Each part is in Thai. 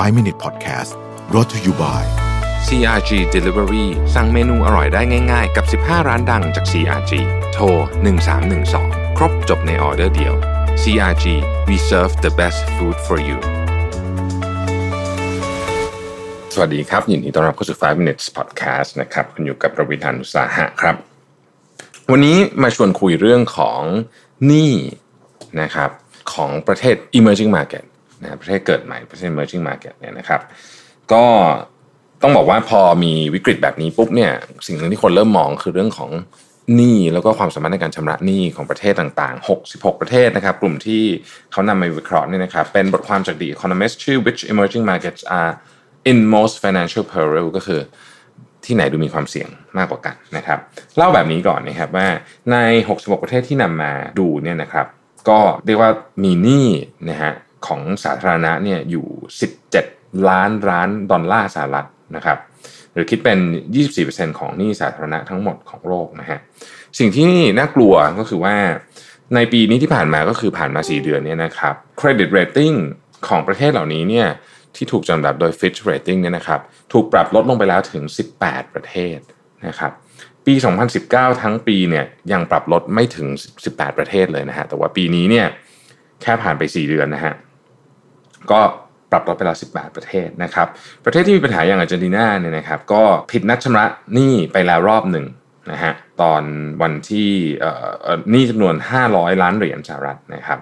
5 Minute Podcast brought to you by CRG Delivery สั่งเมนูอร่อยได้ง่าย ๆ กับ 15 ร้านดังจาก CRG โทร 1312 ครบจบในออเดอร์เดียว CRG we serve the best food for you สวัสดีครับยินดีต้อนรับเข้าสู่ 5 minutes podcast นะครับคุณอยู่กับประวิธานุสาหะครับ วันนี้มาชวนคุยเรื่องของหนี้นะครับของประเทศ emerging market นะประเทศเกิดใหม่ประเทศ emerging market เนี่ยนะครับ ก็ต้องบอกว่าพอมีวิกฤตแบบนี้ปุ๊บเนี่ยสิ่งหนึ่งที่คนเริ่มมองคือเรื่องของหนี้แล้วก็ความสามารถในการชำระหนี้ของประเทศต่างๆ 66 ประเทศนะครับ กลุ่มที่เขานำมาวิเคราะห์เนี่ยนะครับ เป็นบทความจาก The Economist ชื่อ which emerging markets are in most financial peril ก็คือที่ไหนดูมีความเสี่ยงมากกว่ากันนะครับ เล่าแบบนี้ก่อนนะครับว่าใน 66 ประเทศที่นำมาดูเนี่ยนะครับ ก็เรียกว่ามีหนี้นะฮะ ของสาธารณะเนี่ยอยู่ 17 ล้านล้านดอลลาร์สหรัฐนะครับหรือคิดเป็น 24%ของหนี้สาธารณะทั้งหมดของโลกนะฮะสิ่งที่น่ากลัวก็คือว่าในปีนี้ที่ผ่านมาก็คือผ่านมา 4 เดือนเนี่ยนะครับ credit rating ของประเทศเหล่านี้เนี่ยที่ถูกจัดอันดับโดย Fitch Rating เนี่ยนะครับถูกปรับลดลงไปแล้วถึง 18 ประเทศนะครับปี 2019 ทั้งปีเนี่ยยังปรับลดไม่ถึง 18 ประเทศเลยนะฮะแต่ว่าปีนี้เนี่ยแค่ผ่านไป 4 เดือนนะฮะ ก็ปรับลดไปแล้ว18 ประเทศนะครับ ประเทศที่มีปัญหาอย่างอาร์เจนตินาเนี่ยนะครับ ก็ผิดนัดชำระหนี้ไปแล้วรอบหนึ่งนะฮะตอนวันที่หนี้จำนวน 500 ล้านเหรียญสหรัฐนะครับ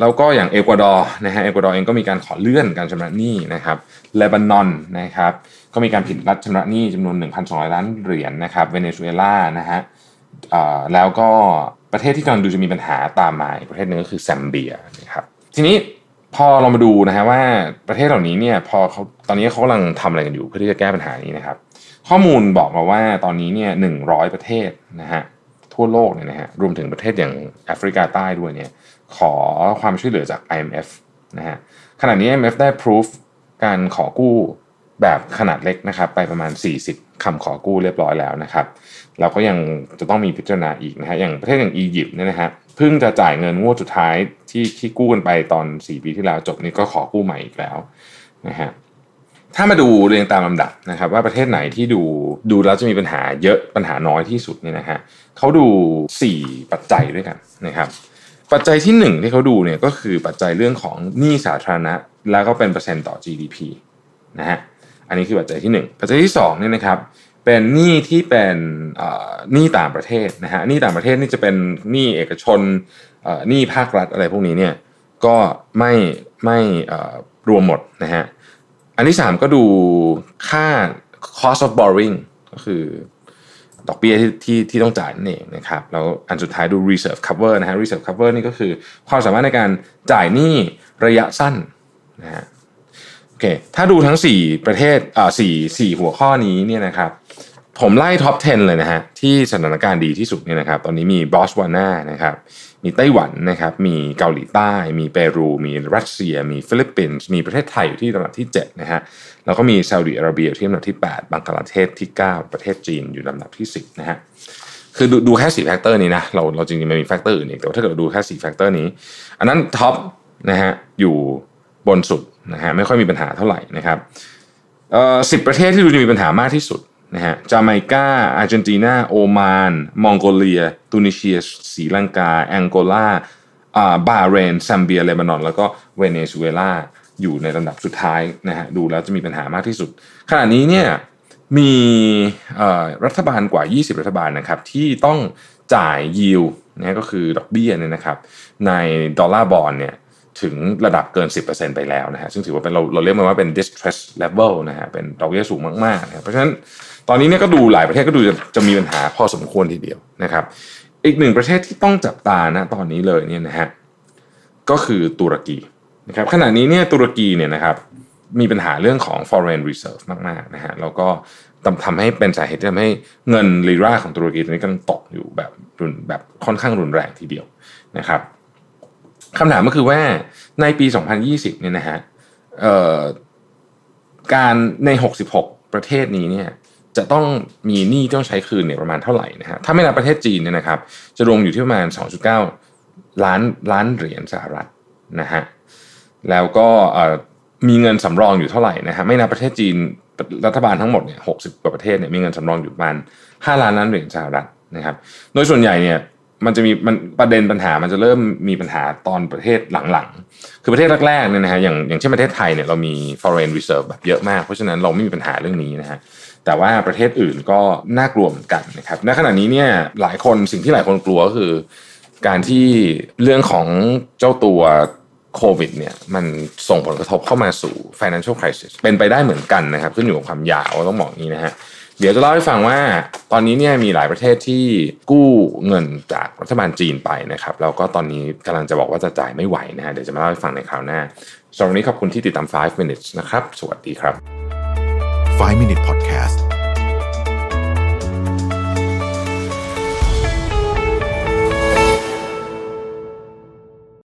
แล้วก็อย่างเอกวาดอร์นะฮะเอกวาดอร์เองก็มีการขอเลื่อนการชำระหนี้นะครับเลบานอนนะครับก็มีการผิดนัดชำระหนี้จำนวน 1,200 ล้านเหรียญนะครับเวเนซุเอลานะฮะแล้วก็ประเทศที่กำลังดูจะมีปัญหาตามมาประเทศนึงก็คือแซมเบียนะครับทีนี้ พอเรามาดูนะฮะว่าประเทศเหล่านี้เนี่ยพอเขาตอนนี้เขากำลังทำอะไรกันอยู่เพื่อที่จะแก้ปัญหานี้นะครับ ข้อมูลบอกมาว่าตอนนี้เนี่ยหนึ่งร้อยประเทศนะฮะทั่วโลกเนี่ยนะฮะรวมถึงประเทศอย่างแอฟริกาใต้ด้วยเนี่ยขอความช่วยเหลือจาก IMF นะฮะขณะนี้ IMF ได้ proof การขอกู้ แบบขนาดเล็กนะครับ ไปประมาณ 40คำขอกู้เรียบร้อยแล้วนะครับ เราก็ยังจะต้องมีพิจารณาอีกนะฮะอย่างประเทศอย่างอียิปต์เนี่ยนะฮะเพิ่งจะจ่ายเงินงวดสุดท้ายที่ที่กู้กันไปตอน 4 ปีที่แล้วจบนี่ก็ขอกู้ใหม่อีกแล้วนะฮะถ้ามาดูเรียงตามลำดับนะครับ ว่าประเทศไหนที่ดูดูแล้วจะมีปัญหาเยอะปัญหาน้อยที่สุดเนี่ยนะฮะเขาดู 4 ปัจจัยด้วยกันนะครับปัจจัยที่ 1 ที่เขาดูเนี่ยก็คือปัจจัยเรื่องของหนี้สาธารณะ แล้วก็เป็นเปอร์เซ็นต์ต่อ GDP นะฮะ อันนี้คือปัจจัยที่ 1 ปัจจัยที่2เนี่ยนะครับเป็นหนี้ที่เป็นหนี้ต่างประเทศนะฮะหนี้ต่างประเทศนี่จะเป็นหนี้เอกชนหนี้ภาครัฐอะไรพวกนี้เนี่ยก็ไม่ไม่รวมหมดนะฮะอันที่ 3 ก็ดูค่า cost of borrowing ก็คือดอกเบี้ยที่ที่ที่ต้องจ่ายนั่นเองนะครับแล้วอันสุดท้ายดู reserve cover นะฮะ reserve cover นี่ก็คือความสามารถในการจ่ายหนี้ระยะสั้นนะฮะ โอเคถ้าดูทั้ง 4 ประเทศอ่าสี่สี่หัวข้อนี้เนี่ยนะครับผมไล่ top 10 เลยนะฮะที่สถานการณ์ดีที่สุดเนี่ยนะครับตอนนี้มีบอตสวานานะครับมีไต้หวันนะครับมีเกาหลีใต้ มีเปรู มีรัสเซีย มีฟิลิปปินส์มีประเทศไทยอยู่ที่ลำดับที่7นะฮะแล้วก็มีซาอุดิอาระเบียที่ลำดับที่ 8 บังกลาเทศที่ 9 ประเทศจีนอยู่ลำดับที่ 10นะฮะคือดูดูแค่4 factor นี้นะเราเราจริงๆมันมี factor อื่นอีกแต่ถ้าเกิดเราดูแค่4 factor นี้ อันนั้น top นะฮะอยู่บนสุด นะฮะไม่ค่อยมีปัญหาเท่าไหร่นะครับเอ่อสิประเทศที่ดูจะมีปัญหามากที่สุดนะฮะจาเมกาอาร์เจนตินาโอมาน มองโกเลียตูนิเซียศรีลังกา แองโกลาอ่าบาห์เรนซัมเบียเลบานอน แล้วก็เวเนซุเอลาอยู่ในลำดับสุดท้ายนะฮะดูแล้วจะมีปัญหามากที่สุด ขณะนี้เนี่ยมีรัฐบาลกว่า 20 รัฐบาลนะครับที่ต้องจ่ายยิวนะก็คือดอกเบี้ยเนี่ยนะครับในดอลลาร์บอลเนี่ย ถึงระดับเกิน 10%ไปแล้วนะฮะซึ่งถือว่าเป็นเราเราเรียกมันว่าเป็น distress level นะฮะเป็นดอกเบี้ยสูงมากๆนะเพราะฉะนั้นตอนนี้เนี่ยก็ดูหลายประเทศก็ดูจะจะมีปัญหาพอสมควรทีเดียวนะครับ อีกหนึ่งประเทศที่ต้องจับตานะตอนนี้เลยเนี่ยนะฮะก็คือตุรกีนะครับขณะนี้เนี่ยตุรกีเนี่ยนะครับมีปัญหาเรื่องของ foreign reserve มากๆนะฮะแล้วก็ทำให้เป็นสาเหตุที่ทำให้เงินลีราของตุรกีตอนนี้กำลังตกอยู่แบบรุนแบบค่อนข้างรุนแรงทีเดียวนะครับ คำถามก็คือว่าในปี 2020 เนี่ยนะฮะการใน 66 ประเทศนี้เนี่ยจะต้องมีหนี้ต้องใช้คืนเนี่ยประมาณเท่าไหร่นะฮะถ้าไม่นับประเทศจีนเนี่ยนะครับจะรวมอยู่ที่ประมาณ 2.9 ล้านล้านเหรียญสหรัฐนะฮะแล้วก็มีเงินสำรองอยู่เท่าไหร่นะฮะไม่นับประเทศจีนรัฐบาลทั้งหมดเนี่ยหกสิบกว่าประเทศเนี่ยมีเงินสำรองอยู่ประมาณห้าล้านล้านเหรียญสหรัฐนะครับ โดยส่วนใหญ่เนี่ย มันจะมีมันประเด็นปัญหามันจะเริ่มมีปัญหาตอนประเทศหลังๆ คือประเทศแรกๆเนี่ยนะฮะอย่างอย่างเช่นประเทศไทยเนี่ยเรามี foreign reserve แบบเยอะมาก เพราะฉะนั้นเราไม่มีปัญหาเรื่องนี้นะฮะแต่ว่าประเทศอื่นก็น่ากลัวเหมือนกันนะครับณขณะนี้เนี่ยหลายคนสิ่งที่หลายคนกลัวก็คือ การที่เรื่องของเจ้าตัวโควิดเนี่ยมันส่งผลกระทบเข้ามาสู่ financial crisis เป็นไปได้เหมือนกันนะครับขึ้นอยู่กับความยาวต้องบอกนี้นะฮะ เดี๋ยวจะเล่าให้ฟังว่าตอนนี้เนี่ยมีหลายประเทศที่กู้เงินจากรัฐบาลจีนไปนะครับแล้วก็ตอนนี้กำลังจะบอกว่าจะจ่ายไม่ไหวนะฮะเดี๋ยวจะมาเล่าให้ฟังในคราวหน้าสำหรับวันนี้ขอบคุณที่ติดตาม 5 minutes นะครับ สวัสดีครับ 5 Minute Podcast